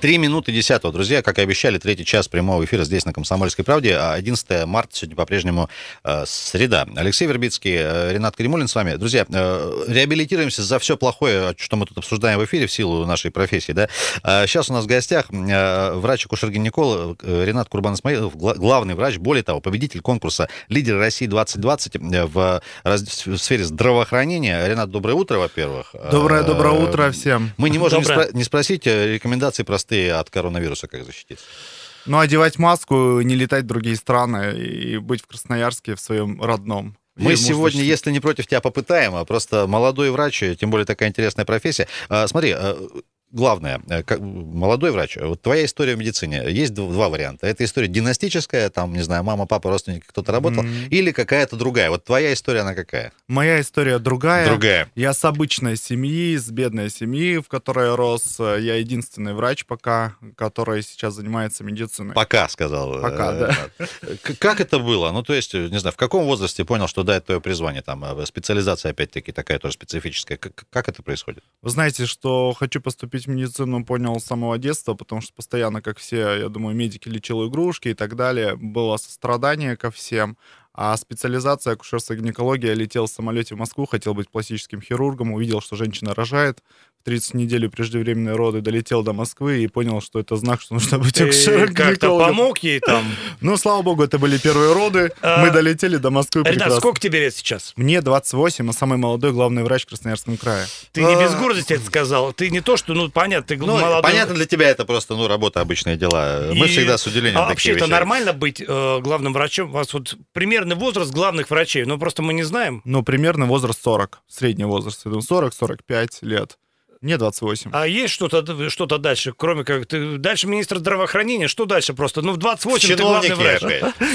Три минуты десятого. Друзья, как и обещали, третий час прямого эфира здесь на «Комсомольской правде». 11 а марта сегодня по-прежнему э, среда. Алексей Вербицкий, э, Ренат Кремулин с вами. Друзья, э, реабилитируемся за все плохое, что мы тут обсуждаем в эфире в силу нашей профессии. Да? А сейчас у нас в гостях э, врач-акушер-гинеколог э, Ренат Курбан Исмаилов, главный врач, более того, победитель конкурса «Лидер России 2020» э, в, в сфере здравоохранения. Ренат, доброе утро, во-первых. Доброе-доброе э, утро всем. Мы не можем не, спро- не спросить рекомендации простые простые от коронавируса, как защититься? Ну, одевать маску, не летать в другие страны и быть в Красноярске в своем родном. Мы и сегодня, если не против тебя, попытаем, а просто молодой врач, тем более такая интересная профессия. А, смотри, а, главное, э, как, молодой врач, вот твоя история в медицине, есть два варианта. Это история династическая, там, не знаю, мама, папа, родственники, кто-то работал, mm-hmm. или какая-то другая. Вот твоя история, она какая? Моя история другая. Другая. Я с обычной семьи, с бедной семьи, в которой рос. Я единственный врач пока, который сейчас занимается медициной. Пока, сказал. Пока, э, да. Как это было? Ну, то есть, не знаю, в каком возрасте понял, что да, это твое призвание? Там э, специализация, опять-таки, такая тоже специфическая. Как это происходит? Вы знаете, что хочу поступить поступить в медицину понял с самого детства, потому что постоянно, как все, я думаю, медики лечил игрушки и так далее. Было сострадание ко всем. А специализация акушерства гинекология, летел в самолете в Москву, хотел быть пластическим хирургом, увидел, что женщина рожает, 30 неделю преждевременные роды долетел до Москвы и понял, что это знак, что нужно быть акушером как-то помог ей там? Ну, слава богу, это были первые роды. А, Мы долетели до Москвы Ренат, сколько тебе лет сейчас? Мне 28, а самый молодой главный врач в Красноярском крае. Ты не без а. гордости это сказал. Ты не то, что, ну, понятно, ты ну, молодой. Понятно, для тебя это просто, ну, работа, обычные дела. Мы всегда с удивлением А вообще это нормально быть э, главным врачом? У вас вот примерный возраст главных врачей, но просто мы не знаем. Ну, примерный возраст 40, средний возраст. 40-45 лет. Мне 28. А есть что-то что дальше, кроме как ты дальше министр здравоохранения? Что дальше просто? Ну, в 28 ты главный врач.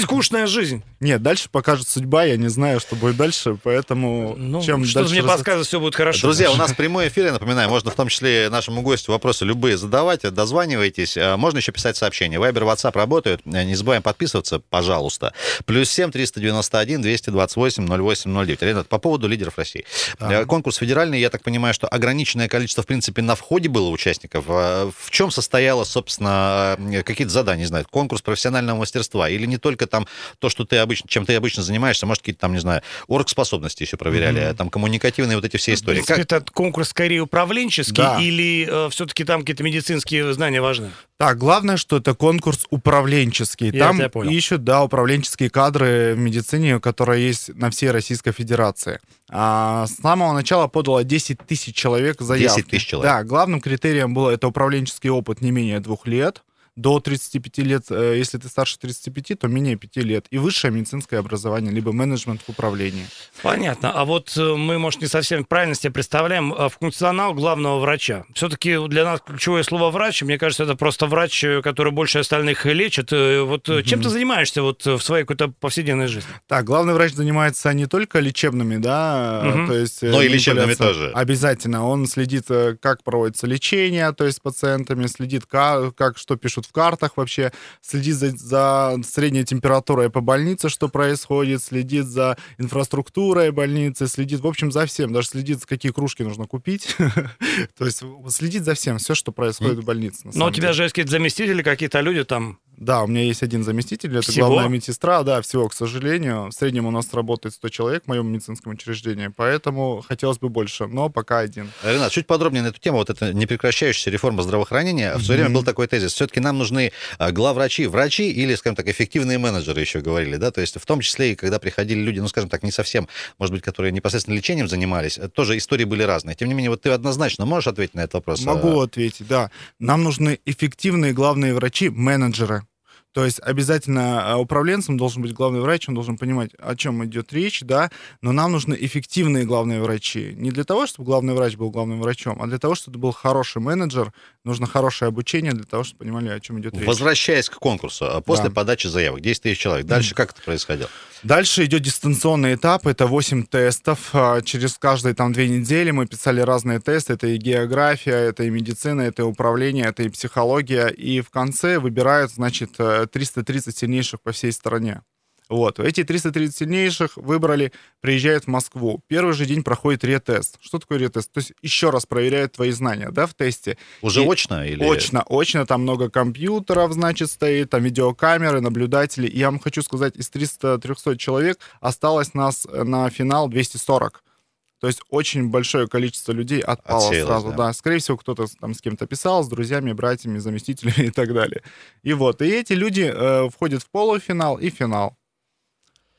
Скучная жизнь. Нет, дальше покажет судьба, я не знаю, что будет дальше, поэтому ну, чем что дальше... мне раз... подсказывает, все будет хорошо. Друзья, у нас прямой эфир, я напоминаю, можно в том числе нашему гостю вопросы любые задавать, дозванивайтесь. А, можно еще писать сообщения. Вайбер, WhatsApp работают. Не забываем подписываться, пожалуйста. Плюс 7 391 228 0809. Ренат, по поводу лидеров России. Да. Конкурс федеральный, я так понимаю, что ограниченное количество количество, в принципе, на входе было участников. А в чем состояло, собственно, какие-то задания, не знаю, конкурс профессионального мастерства? Или не только там то, что ты обычно, чем ты обычно занимаешься, может, какие-то там, не знаю, оргспособности еще проверяли, mm-hmm. там коммуникативные вот эти все истории. В принципе, как... это конкурс скорее управленческий да. или э, все-таки там какие-то медицинские знания важны? Так, главное, что это конкурс управленческий. Я Там ищут, да, управленческие кадры в медицине, которые есть на всей Российской Федерации. А с самого начала подало 10 тысяч человек заявки. 10 тысяч человек. Да, главным критерием было это управленческий опыт не менее двух лет до 35 лет, э, если ты старше 35, то менее 5 лет. И высшее медицинское образование, либо менеджмент в управлении. Понятно. А вот э, мы, может, не совсем правильно себе представляем а функционал главного врача. Все-таки для нас ключевое слово «врач», мне кажется, это просто врач, э, который больше остальных лечит. Вот угу. чем ты занимаешься вот в своей какой-то повседневной жизни? Так, главный врач занимается не только лечебными, да, угу. то есть... Но и лечебными тоже. Обязательно. Он следит, как проводится лечение, то есть с пациентами, следит, как, как что пишут пишут в картах вообще, следит за, за средней температурой по больнице, что происходит, следит за инфраструктурой больницы, следит, в общем, за всем, даже следит, какие кружки нужно купить. То есть следит за всем, все, что происходит в больнице. Но у тебя же есть какие-то заместители, какие-то люди там да, у меня есть один заместитель, это всего? главная медсестра, да, всего, к сожалению. В среднем у нас работает 100 человек в моем медицинском учреждении, поэтому хотелось бы больше, но пока один. Ренат, чуть подробнее на эту тему, вот эта непрекращающаяся реформа здравоохранения. Mm-hmm. В свое время был такой тезис, все-таки нам нужны а, главврачи, врачи или, скажем так, эффективные менеджеры еще говорили, да, то есть в том числе и когда приходили люди, ну, скажем так, не совсем, может быть, которые непосредственно лечением занимались, тоже истории были разные. Тем не менее, вот ты однозначно можешь ответить на этот вопрос? Могу ответить, да. Нам нужны эффективные главные врачи, менеджеры. То есть обязательно а, управленцем должен быть главный врач, он должен понимать, о чем идет речь, да, но нам нужны эффективные главные врачи. Не для того, чтобы главный врач был главным врачом, а для того, чтобы был хороший менеджер, нужно хорошее обучение для того, чтобы понимали, о чем идет речь. Возвращаясь к конкурсу, а после да. подачи заявок, 10 тысяч человек, дальше как это происходило? Дальше идет дистанционный этап, это 8 тестов. А, через каждые там две недели мы писали разные тесты. Это и география, это и медицина, это и управление, это и психология. И в конце выбирают, значит, 330 э, сильнейших по всей стране. Вот. Эти 330 сильнейших выбрали, приезжают в Москву. Первый же день проходит ретест. Что такое ретест? То есть еще раз проверяют твои знания, да, в тесте. Уже И- очно или... Очно, очно, там много компьютеров, значит, стоит, там видеокамеры, наблюдатели. И я вам хочу сказать, из 300-300 человек осталось нас э, на финал 240. То есть очень большое количество людей отпало Отсеялось, сразу. да. Да. скорее всего, кто-то там с кем-то писал, с друзьями, братьями, заместителями и так далее. И вот, и эти люди э, входят в полуфинал и финал.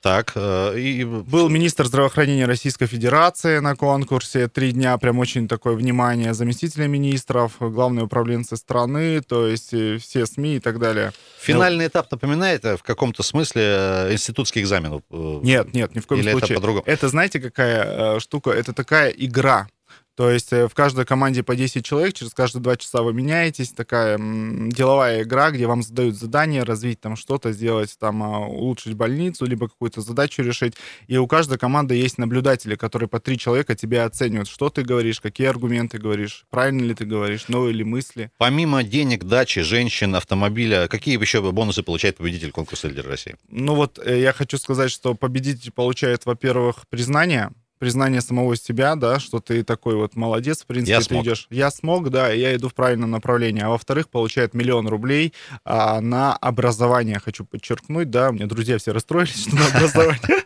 Так, э, и... Был министр здравоохранения Российской Федерации на конкурсе. Три дня прям очень такое внимание заместителя министров, главные управленцы страны, то есть э, все СМИ и так далее. Финальный этап напоминает э, в каком-то смысле институтский экзамен? Нет, нет, ни в коем Или это случае. по-другому? Это, знаете, какая э, штука? Это такая игра. То есть э, в каждой команде по 10 человек, через каждые 2 часа вы меняетесь. Такая деловая игра, где вам задают задание, развить там что-то, сделать там, а, улучшить больницу, либо какую-то задачу решить. И у каждой команды есть наблюдатели, которые по 3 человека тебя оценивают, что ты говоришь, какие аргументы говоришь, правильно ли ты говоришь, новые ли мысли. Помимо денег, дачи, женщин, автомобиля, какие еще бонусы получает победитель конкурса «Лидер России»? Ну вот э, я хочу сказать, что победитель получает, во-первых, признание, признание самого себя, да, что ты такой вот молодец, в принципе, Я ты смог. идешь. Я смог, да, я иду в правильном направлении. А во-вторых, получает миллион рублей а, на образование, хочу подчеркнуть, да, у меня друзья все расстроились, что на образование.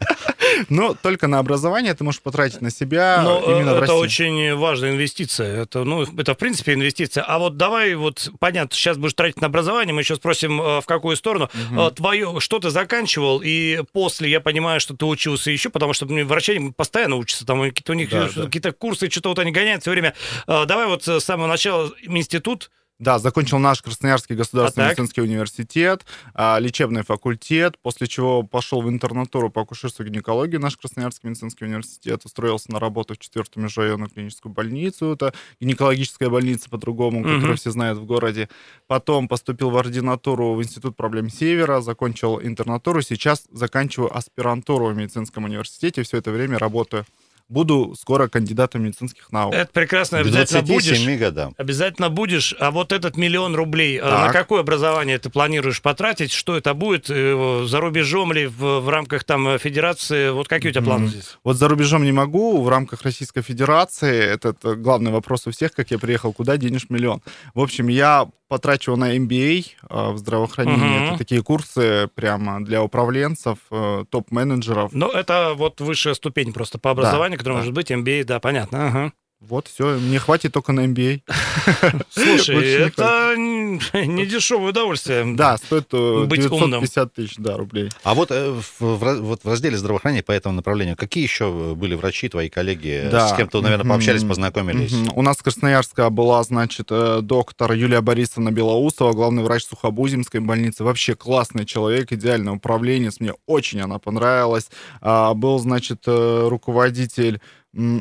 Но только на образование ты можешь потратить на себя Но э, именно в это России. очень важная инвестиция. Это, ну, это, в принципе, инвестиция. А вот давай, вот, понятно, сейчас будешь тратить на образование, мы еще спросим, э, в какую сторону. Э, Твое, что ты заканчивал, и после, я понимаю, что ты учился еще, потому что ну, врачи постоянно учатся, там какие-то у них Да, э, да. какие-то курсы, что-то вот они гоняют все время. Давай вот с самого начала институт, Да, закончил наш Красноярский государственный А так? медицинский университет, а, лечебный факультет, после чего пошел в интернатуру по акушерству и гинекологии наш Красноярский медицинский университет, устроился на работу в четвертую межрайонную клиническую больницу, это гинекологическая больница по-другому, Мгм. которую все знают в городе. Потом поступил в ординатуру в Институт проблем Севера, закончил интернатуру, сейчас заканчиваю аспирантуру в медицинском университете, все это время работаю. Буду скоро кандидатом медицинских наук. это прекрасно, обязательно будешь. 27 годам. Обязательно будешь. А вот этот миллион рублей, э, Так. на какое образование ты планируешь потратить? Что это будет? э, За рубежом ли в, в рамках там э, федерации? Вот какие у тебя планы здесь? Вот за рубежом не могу, в рамках Российской Федерации, это, это главный вопрос у всех, как я приехал, куда денешь миллион. В общем, я потрачу на MBA э, в здравоохранении. Мгм. Это такие курсы прямо для управленцев, э, топ-менеджеров. Ну, это вот высшая ступень просто по образованию, которая да. может быть MBA, да, понятно. Ага. Вот, все, мне хватит только на MBA. Слушай, Больше не это не дешевое удовольствие. Да, стоит э, Быть умным. 950 тысяч да, рублей. А вот, э, в, вот в разделе здравоохранения по этому направлению, какие еще были врачи, твои коллеги? С кем-то, наверное, пообщались, познакомились? У нас в Красноярска была, значит, э, доктор Юлия Борисовна Белоусова, главный врач Сухобузимской больницы. Вообще классный человек, идеальный управленец. Мне очень она понравилась. А, Был, значит, э, руководитель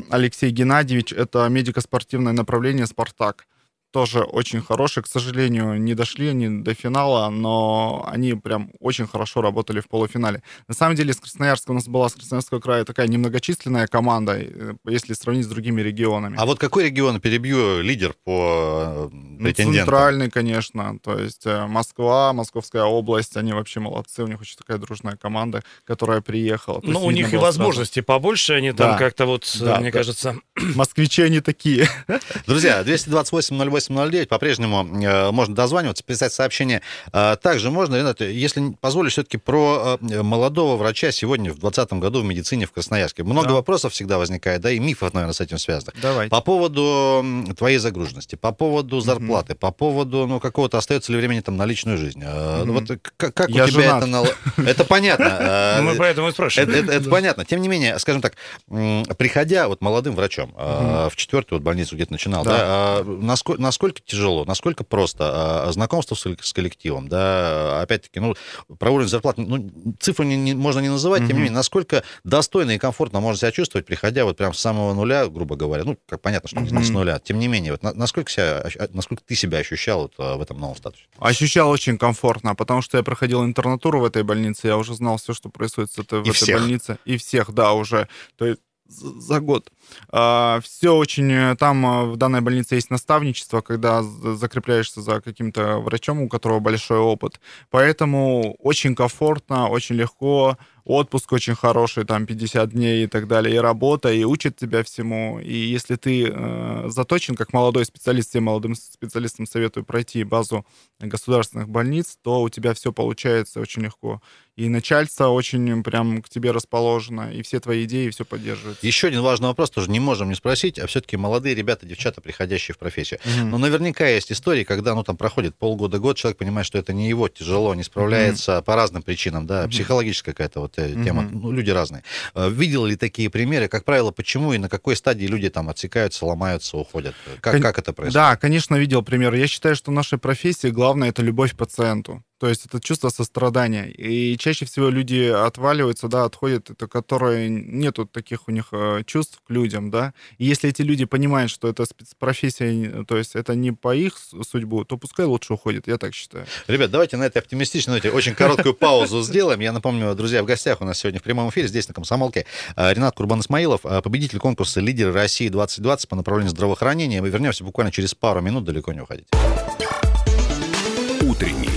Алексей Геннадьевич. Это медико-спортивное направление «Спартак». Тоже очень хороший. К сожалению, не дошли они до финала, но они прям очень хорошо работали в полуфинале. На самом деле, из Красноярска у нас была с Красноярского края такая немногочисленная команда, э, если сравнить с другими регионами. А вот какой регион перебью лидер по э, Ну, претендентам? центральный, конечно. То есть э, Москва, Московская область, они вообще молодцы. У них очень такая дружная команда, которая приехала. Ну, у них и было сразу. возможности побольше, они там Да. как-то вот, э, Да, мне да. кажется... Москвичи они такие. Друзья, 228-08-09, по-прежнему э, можно дозваниваться, писать сообщение. Э, также можно, Ренат, если позволишь, все-таки про э, молодого врача сегодня, в 2020 году в медицине в Красноярске. Много Да. вопросов всегда возникает, да, и мифов, наверное, с этим связано. Давай. По поводу твоей загруженности, по поводу зарплаты, по поводу, ну, какого-то остается ли времени там на личную жизнь. Ну, Мгм. Вот к- как Я у тебя женат. это... нал- Это понятно. э, Мы поэтому и Это, спрашиваем. это- понятно. Тем не менее, скажем так, приходя вот молодым врачом в четвертую вот больницу где-то начинал, да, Да. а, насколько, насколько тяжело, насколько просто а, знакомство с, коллективом, да, опять-таки, ну, про уровень зарплаты, ну, цифру не- не- можно не называть, тем не менее, насколько достойно и комфортно можно себя чувствовать, приходя вот прям с самого нуля, грубо говоря, ну, как понятно, что не Мгм. с нуля, тем не менее, вот на- насколько, себя, ощ- насколько ты себя ощущал вот, а, в этом новом статусе? Ощущал очень комфортно, потому что я проходил интернатуру в этой больнице, я уже знал все, что происходит в И этой всех. больнице. И всех, да, уже. То есть за год. все очень... э, Там э, в данной больнице есть наставничество, когда за- закрепляешься за каким-то врачом, у которого большой опыт. Поэтому очень комфортно, очень легко, отпуск очень хороший, там 50 дней и так далее, и работа, и учат тебя всему. И если ты э, заточен как молодой специалист, всем молодым специалистам советую пройти базу государственных больниц, то у тебя все получается очень легко и начальство очень прям к тебе расположено, и все твои идеи все поддерживают. Еще один важный вопрос, тоже не можем не спросить, а все-таки молодые ребята, девчата, приходящие в профессию. Угу. Но наверняка есть истории, когда ну, там проходит полгода-год, человек понимает, что это не его, тяжело, не справляется угу. по разным причинам, да, психологическая какая-то вот угу. тема, ну, люди разные. Э, видел ли такие примеры, как правило, почему и на какой стадии люди там отсекаются, ломаются, уходят? Как, Кон... как это происходит? Да, конечно, видел примеры. Я считаю, что в нашей профессии главное — это любовь к пациенту. То есть это чувство сострадания. И чаще всего люди отваливаются, да, отходят, это которые нету таких у них э, чувств к людям, да. И если эти люди понимают, что это спецпрофессия, то есть это не по их судьбу, то пускай лучше уходят, я так считаю. Ребят, давайте на этой оптимистичной ноте очень короткую паузу сделаем. Я напомню, друзья, в гостях у нас сегодня в прямом эфире, здесь на Комсомолке, э, Ренат Курбан-Исмаилов, э, победитель конкурса «Лидеры России 2020» по направлению здравоохранения. Мы вернемся буквально через пару минут, далеко не уходите. Утренний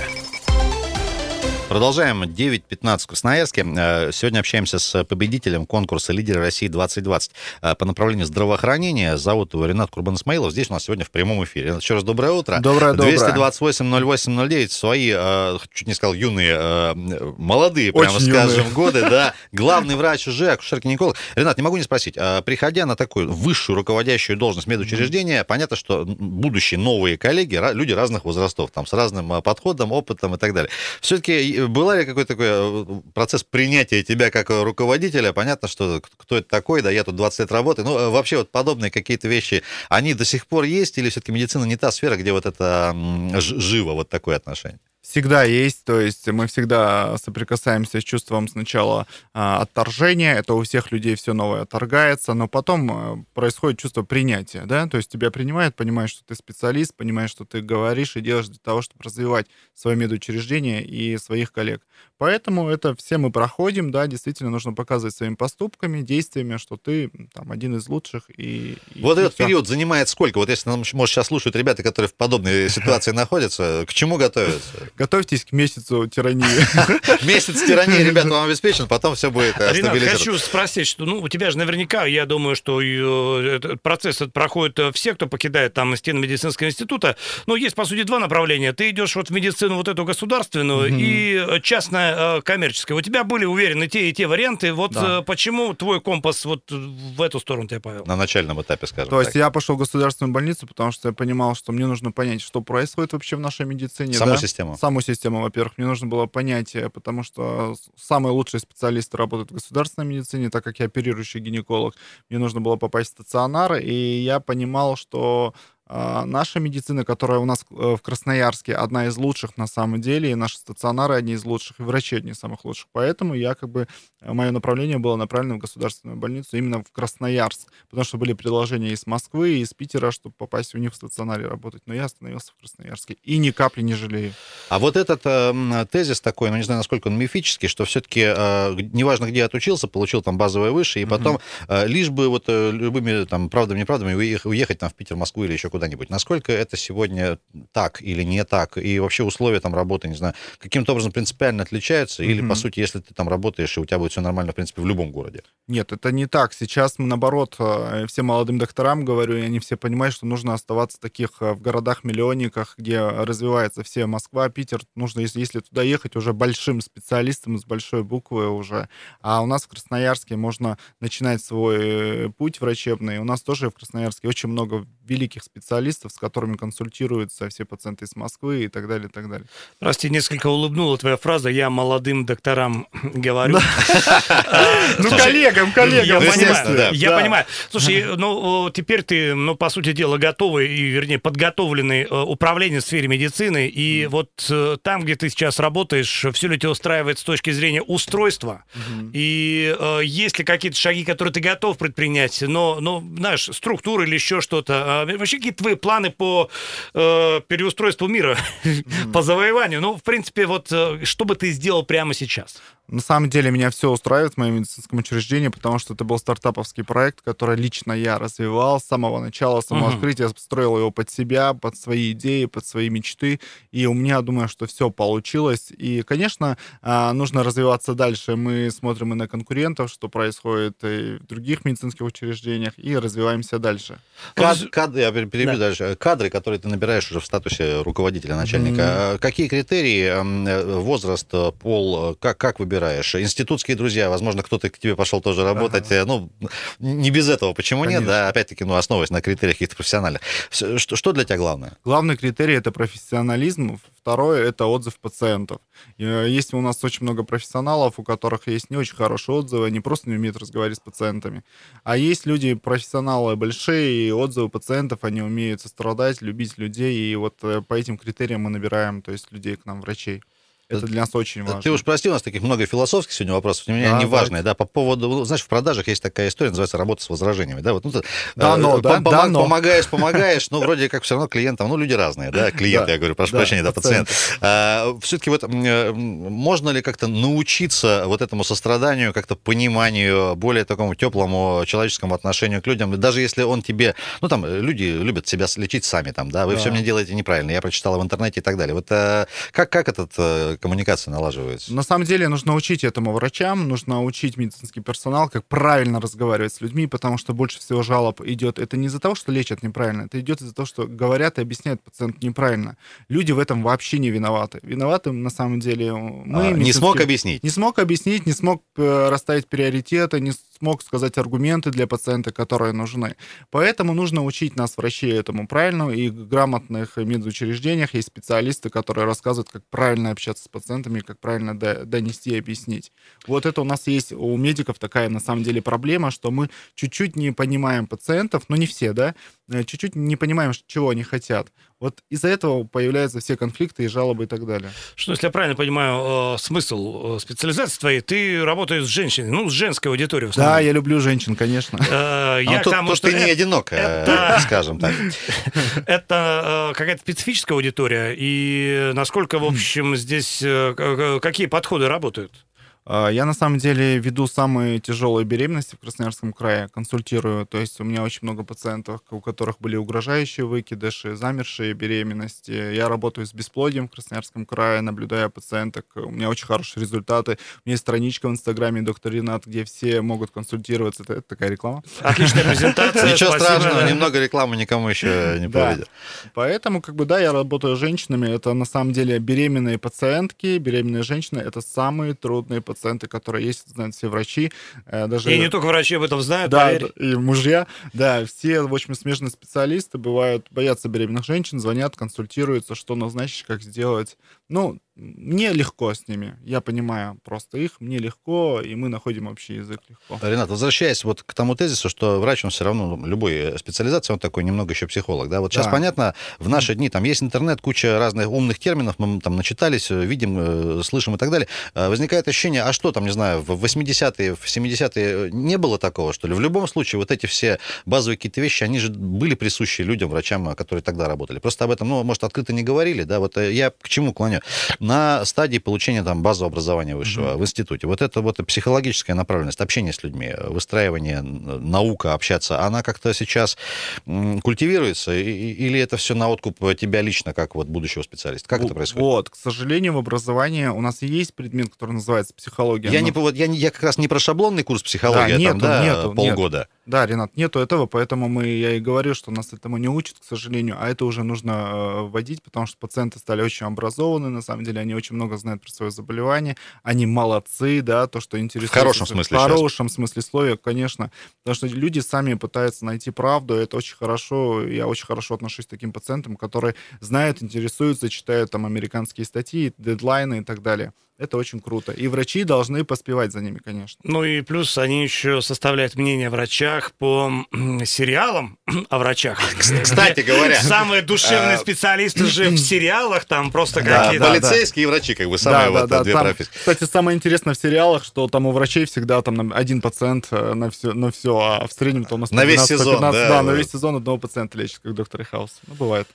Продолжаем 9.15 в Красноярске. Э, сегодня общаемся с победителем конкурса «Лидеры России 2020» э, по направлению здравоохранения. Зовут его Ренат Курбан Исмаилов. Здесь у нас сегодня в прямом эфире. Еще раз доброе утро. Доброе, доброе. 228-08-09. Свои, э, чуть не сказал, юные, молодые, прямо Очень скажем, юные. годы. Да. Главный врач уже, акушер-гинеколог. Ренат, не могу не спросить. Приходя на такую высшую руководящую должность медучреждения, понятно, что будущие новые коллеги, люди разных возрастов, там, с разным подходом, опытом и так далее. Все-таки была ли какой-то такой э, процесс принятия тебя как руководителя? Понятно, что кто это такой, да, я тут 20 лет работаю. Ну, э, вообще вот подобные какие-то вещи, они до сих пор есть или все-таки медицина не та сфера, где вот это живо, вот такое отношение? Всегда есть, то есть мы всегда соприкасаемся с чувством сначала а, отторжения, это у всех людей все новое отторгается, но потом а, происходит чувство принятия, да, то есть тебя принимают, понимаешь, что ты специалист, понимаешь, что ты говоришь и делаешь для того, чтобы развивать свое медучреждение и своих коллег. Поэтому это все мы проходим, да, действительно нужно показывать своими поступками, действиями, что ты там один из лучших. И, и вот и этот все. период занимает сколько? Вот если, может, сейчас слушают ребята, которые в подобной ситуации находятся, к чему готовятся? Готовьтесь к месяцу тирании. Месяц тирании, ребята, вам обеспечен, потом все будет э, Ренат, хочу спросить, что, ну, у тебя же наверняка, я думаю, что э, этот процесс проходит э, все, кто покидает там стены медицинского института. Но есть, по сути, два направления. Ты идешь вот в медицину вот эту государственную и частная коммерческая. У тебя были уверены те и те варианты. Вот да. почему твой компас вот в эту сторону тебя повел? На начальном этапе, скажем То есть я пошел в государственную больницу, потому что я понимал, что мне нужно понять, что происходит вообще в нашей медицине. Саму да? систему саму систему, во-первых, мне нужно было понятие, потому что самые лучшие специалисты работают в государственной медицине, так как я оперирующий гинеколог, мне нужно было попасть в стационар, и я понимал, что наша медицина, которая у нас э, в Красноярске одна из лучших на самом деле, и наши стационары одни из лучших, и врачи одни из самых лучших. Поэтому я как бы, мое направление было направлено в государственную больницу именно в Красноярск, потому что были предложения из Москвы, и из Питера, чтобы попасть у них в стационаре работать. Но я остановился в Красноярске и ни капли не жалею. А вот этот э, тезис такой, ну не знаю, насколько он мифический, что все-таки э, неважно, где отучился, получил там базовое выше, и потом угу. э, лишь бы вот э, любыми там правдами-неправдами уехать там в Питер, Москву или еще куда куда-нибудь. Насколько это сегодня так или не так? И вообще условия там работы, не знаю, каким-то образом принципиально отличаются? Или, mm-hmm. по сути, если ты там работаешь, и у тебя будет все нормально, в принципе, в любом городе? Нет, это не так. Сейчас, наоборот, э, всем молодым докторам говорю, и они все понимают, что нужно оставаться в таких э, в городах-миллионниках, где развивается все Москва, Питер. Нужно, если, если туда ехать, уже большим специалистом с большой буквы уже. А у нас в Красноярске можно начинать свой э, путь врачебный. У нас тоже в Красноярске очень много великих специалистов, с которыми консультируются все пациенты из Москвы и так далее, и так далее. Прости, несколько улыбнула твоя фраза, я молодым докторам говорю. Ну, коллегам, коллегам. Я понимаю, я понимаю. Слушай, ну, теперь ты, ну, по сути дела, готовый, и, вернее, подготовленный э, управление в сфере медицины, и вот э, там, где ты сейчас работаешь, все ли тебя устраивает с точки зрения устройства, и э, есть ли какие-то шаги, которые ты готов предпринять, но, ну, знаешь, структура или еще что-то, а, вообще какие твои планы по э, переустройству мира, mm-hmm. по завоеванию? Ну, в принципе, вот э, что бы ты сделал прямо сейчас? На самом деле меня все устраивает в моем медицинском учреждении, потому что это был стартаповский проект, который лично я развивал с самого начала, с самого Мгм. открытия, строил его под себя, под свои идеи, под свои мечты. И у меня, думаю, что все получилось. И, конечно, а, нужно развиваться дальше. Мы смотрим и на конкурентов, что происходит и в других медицинских учреждениях, и развиваемся дальше. Кад- кад- я пер- перебью Да. дальше. Кадры, которые ты набираешь уже в статусе руководителя, начальника. э, Какие критерии, э, возраст, э, пол, э, как, как выбираешь? Институтские друзья, возможно, кто-то к тебе пошел тоже работать. э, Ну, не без этого. Почему нет? Конечно. Да, опять-таки, ну, основываясь на критериях каких-то профессиональных. Что, что для тебя главное? Главный критерий это профессионализм. Второе это отзыв пациентов. Э, Есть у нас очень много профессионалов, у которых есть не очень хорошие отзывы, они просто не умеют разговаривать с пациентами. А есть люди, профессионалы большие, и отзывы пациентов, они умеют сострадать, любить людей, и вот э, по этим критериям мы набираем, то есть людей к нам, врачей. Это для нас очень важно. Ты уж прости, у нас таких много философских сегодня вопросов, у меня Да, не важные, да, по поводу, ну, знаешь, в продажах есть такая история, называется работа с возражениями, да, вот, ну, Да, э, но, да, пом- да, но. помогаешь, помогаешь, но вроде как все равно клиентам, ну, люди разные, да, клиенты, Да, я говорю, прошу да, прощения, да, пациенты. пациенты. все-таки вот э, можно ли как-то научиться вот этому состраданию, как-то пониманию, более такому теплому человеческому отношению к людям, даже если он тебе, ну, там, э, люди любят себя лечить сами, там, да, вы Да. все мне делаете неправильно, я прочитал в интернете и так далее. Вот э, как, как эта коммуникация налаживается? На самом деле нужно учить этому врачам, нужно учить медицинский персонал, как правильно разговаривать с людьми, потому что больше всего жалоб идет. Это не из-за того, что лечат неправильно, это идет из-за того, что говорят и объясняют пациенту неправильно. Люди в этом вообще не виноваты. Виноваты на самом деле мы. А, не смог объяснить. Не смог объяснить, не смог э, расставить приоритеты, не смог сказать аргументы для пациента, которые нужны. Поэтому нужно учить нас, врачей, этому правильно. И в грамотных медучреждениях есть специалисты, которые рассказывают, как правильно общаться с пациентами, как правильно до- донести и объяснить. Вот это у нас есть у медиков такая, на самом деле, проблема, что мы чуть-чуть не понимаем пациентов, но не все, да, чуть-чуть не понимаем, чего они хотят. Вот из-за этого появляются все конфликты и жалобы и так далее. Что, если я правильно понимаю, э, смысл э, специализации твоей, ты работаешь с женщиной, ну, с женской аудиторией в Да, я люблю женщин, конечно. Э, А Я к тут, тому, тут что ты не одинок, э, это- скажем так. Это э, какая-то специфическая аудитория, и насколько, в общем, здесь э, какие подходы работают? А, Я на самом деле веду самые тяжелые беременности в Красноярском крае, консультирую. То есть у меня очень много пациентов, у которых были угрожающие выкидыши, замершие беременности. Я работаю с бесплодием в Красноярском крае, наблюдая пациенток. У меня очень хорошие результаты. У меня есть страничка в Инстаграме доктор Ренат, где все могут консультироваться. Это, это такая реклама. Отличная презентация. Ничего страшного, немного рекламы никому еще не Да. повредит. Поэтому, как бы, да, я работаю с женщинами. Это на самом деле беременные пациентки, беременные женщины. Это самые трудные пациенты, которые есть, знают все врачи. Э, Даже... И не только врачи об этом знают, Да, поверь. и мужья, да, все, в общем, смежные специалисты бывают, боятся беременных женщин, звонят, консультируются, что назначить, как сделать. Ну, мне легко с ними, я понимаю просто их, мне легко, и мы находим общий язык легко. Ренат, возвращаясь вот к тому тезису, что врач, он все равно, ну, любой э, специализации, он такой немного еще психолог, да, вот сейчас Да. понятно, в наши дни там есть интернет, куча разных умных терминов, мы там начитались, э, видим, э, слышим и так далее, возникает ощущение, а что там, не знаю, в 80-е, в 70-е не было такого, что ли? В любом случае, вот эти все базовые какие-то вещи, они же были присущи людям, врачам, которые тогда работали. Просто об этом, ну, может, открыто не говорили, да, вот я к чему клоню? На стадии получения там базового образования высшего в институте, вот это вот психологическая направленность, общение с людьми, выстраивание, наука, общаться, она как-то сейчас культивируется, или это все на откуп тебя лично, как вот будущего специалиста? Как это Вот, происходит? Вот, к сожалению, в образовании у нас есть предмет, который называется психология. Я, но- не, вот я, я как раз не про шаблонный курс психологии, Да, а нету, там, да, нету, полгода. Да, Ренат, нету этого, поэтому мы, я и говорю, что нас этому не учат, к сожалению, а это уже нужно э, вводить, потому что пациенты стали очень образованы, на самом деле, они очень много знают про свое заболевание, они молодцы, да, то, что интересуется. хорошем смысле В сейчас. хорошем смысле слова, конечно, потому что люди сами пытаются найти правду, это очень хорошо, я очень хорошо отношусь к таким пациентам, которые знают, интересуются, читают там американские статьи, дедлайны и так далее. Это очень круто. И врачи должны поспевать за ними, конечно. Ну и плюс они еще составляют мнение о врачах по сериалам о врачах. Кстати говоря, Самые душевные а, специалисты же в сериалах, там просто да, какие-то... полицейские и врачи, как бы, самые вот две профессии. Кстати, самое интересное в сериалах, что там у врачей всегда там один пациент э, на все, на все, а в среднем то у нас На весь 112, сезон, 115, да, да, на весь сезон одного пациента лечит, как доктор Хаус. Ну, бывает.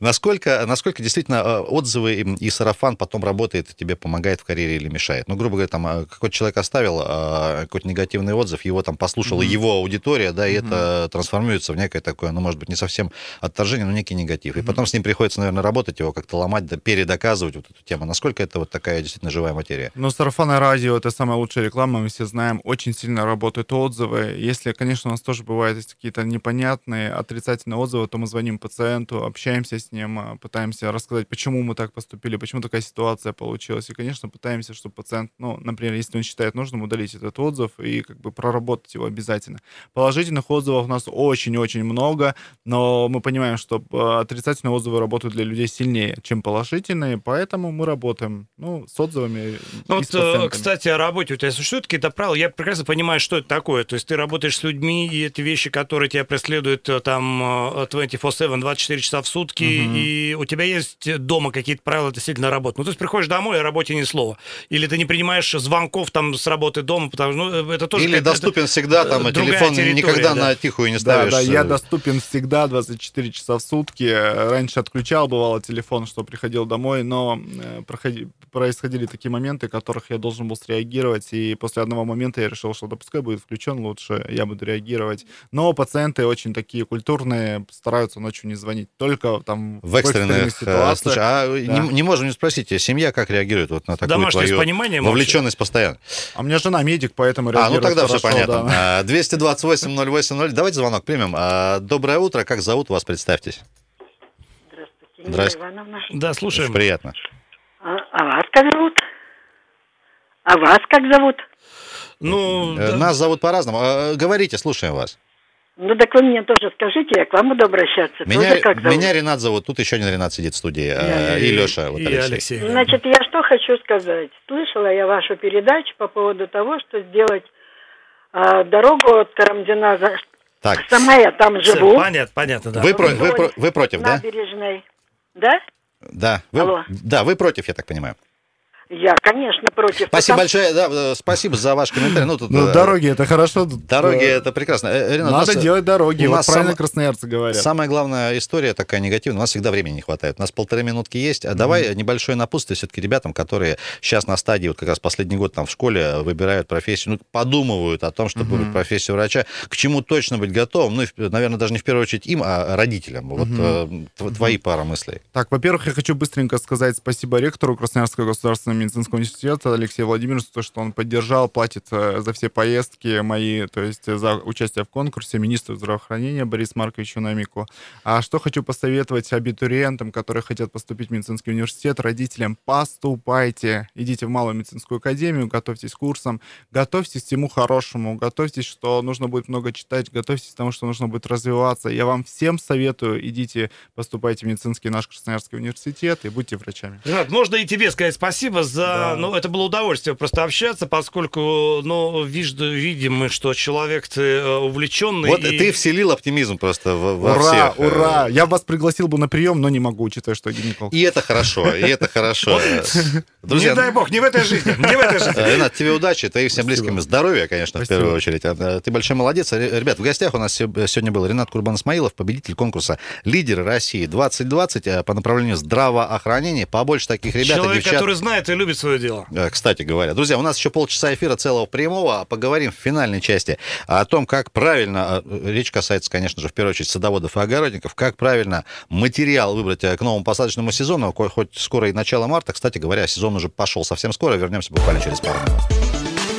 Насколько, насколько действительно э, отзывы и, сарафан потом работает, тебе помогает в карьере или мешает? Ну, грубо говоря, там э, какой-то человек оставил э, какой-то негативный отзыв, его там послушала mm-hmm. его аудитория, да, и mm-hmm. это трансформируется в некое такое, ну, может быть, не совсем отторжение, но некий негатив. Mm-hmm. И потом с ним приходится, наверное, работать, его как-то ломать, да, передоказывать вот эту тему. Насколько это вот такая действительно живая материя? Ну, сарафанное радио — это самая лучшая реклама, мы все знаем. Очень сильно работают отзывы. Если, конечно, у нас тоже бывают какие-то непонятные отрицательные отзывы, то мы звоним пациенту, общаемся с ним, а, пытаемся рассказать, почему мы так поступили, почему такая ситуация получилась. И, конечно, пытаемся, чтобы пациент, ну, например, если он считает нужным, удалить этот отзыв и как бы проработать его обязательно. Положительных отзывов у нас очень-очень много, но мы понимаем, что а, отрицательные отзывы работают для людей сильнее, чем положительные, поэтому мы работаем, ну, с отзывами. Ну, вот, э, кстати, о работе у тебя существуют какие-то правила? Я прекрасно понимаю, что это такое. То есть ты работаешь с людьми, и эти вещи, которые тебя преследуют э, там 24-7, э, 24 часа в сутки, угу. и у тебя есть дома какие-то правила действительно работы. Ну, то есть приходишь домой, о работе ни слова. Или ты не принимаешь звонков там с работы дома, потому что ну, это тоже... Или доступен всегда, там, телефон никогда да. на тихую не ставишь. Да, да, я доступен всегда 24 часа в сутки. Раньше отключал, бывало, телефон, что приходил домой, но проходи, происходили такие моменты, которых я должен был среагировать, и после одного момента я решил, что да пускай будет включен лучше, я буду реагировать. Но пациенты очень такие культурные, стараются ночью не звонить, только там в экстренных, в ситуациях. Слушай, а да. не, не можем не спросить, семья как реагирует вот на такую Домашнее твою понимание вовлеченность постоянно? А у меня жена медик, поэтому реагирует А, ну тогда хорошо, все понятно. Да. 228-080. Давайте звонок примем. А, доброе утро, как зовут вас, представьтесь. Здравствуйте, Здравствуйте. Ивановна. Да, слушаем. Очень приятно. А, а вас как зовут? А вас как зовут? Ну, да. Нас зовут по-разному. А, говорите, слушаем вас. Ну, так вы мне тоже скажите, я к вам буду обращаться. Меня, как зовут? меня Ренат зовут, тут еще один Ренат сидит в студии, я, и, и Леша. Вот и Алексей. Алексей. Значит, я что хочу сказать. Слышала я вашу передачу по поводу того, что сделать э, дорогу от Карамдина. Так. Сама я там живу. Понятно, понятно, да. Вы, про, вы, вы, вы против, да? Набережной. Да? Да. Вы, Алло. Да, вы против, я так понимаю. Я, конечно, против. Спасибо потому... большое, да, э, спасибо за ваш комментарий. Ну, тут, ну э, дороги это хорошо. Дороги это прекрасно. Э, Надо нас, делать дороги, вот правильно сам... красноярцы говорят. Самая главная история такая негативная, у нас всегда времени не хватает. У нас полторы минутки есть. А mm-hmm. давай небольшое напутствие все-таки ребятам, которые сейчас на стадии, вот как раз последний год там в школе выбирают профессию, ну, подумывают о том, что mm-hmm. будет профессия врача, к чему точно быть готовым, ну, наверное, даже не в первую очередь им, а родителям. Вот mm-hmm. твои пара мыслей. Так, во-первых, я хочу быстренько сказать спасибо ректору Красноярского государственного медицинского университета это Алексей Владимирович, то, что он поддержал, платит э, за все поездки мои, то есть за участие в конкурсе, министру здравоохранения Борис Марковичу Намику. А что хочу посоветовать абитуриентам, которые хотят поступить в медицинский университет, родителям, поступайте, идите в малую медицинскую академию, готовьтесь к курсам, готовьтесь к всему хорошему, готовьтесь, что нужно будет много читать, готовьтесь к тому, что нужно будет развиваться. Я вам всем советую, идите, поступайте в медицинский наш Красноярский университет и будьте врачами. Ренат, можно и тебе сказать спасибо за... Да. Ну, это было удовольствие просто общаться, поскольку, ну, виж, видим мы, что человек ты э, увлеченный. Вот и... ты вселил оптимизм просто во, во ура, всех. Ура, Я вас пригласил бы на прием, но не могу, учитывая, что я гинеколог. И это хорошо, и это хорошо. Не дай бог, не в этой жизни, не в этой жизни. Ренат, тебе удачи, твоим всем близким здоровья, конечно, в первую очередь. Ты большой молодец. Ребят, в гостях у нас сегодня был Ренат Курбан-Исмаилов, победитель конкурса «Лидер России 2020» э, по направлению здравоохранения. Побольше таких ребят Человек, который знает и любит свое дело. Э, кстати говоря. Друзья, у нас еще полчаса эфира целого прямого. Поговорим в финальной части о том, как правильно, э, речь касается, конечно же, в первую очередь садоводов и огородников, как правильно материал выбрать э, к новому посадочному сезону, хоть скоро и начало марта. Кстати говоря, сезон уже пошел совсем скоро. Вернемся буквально через пару минут.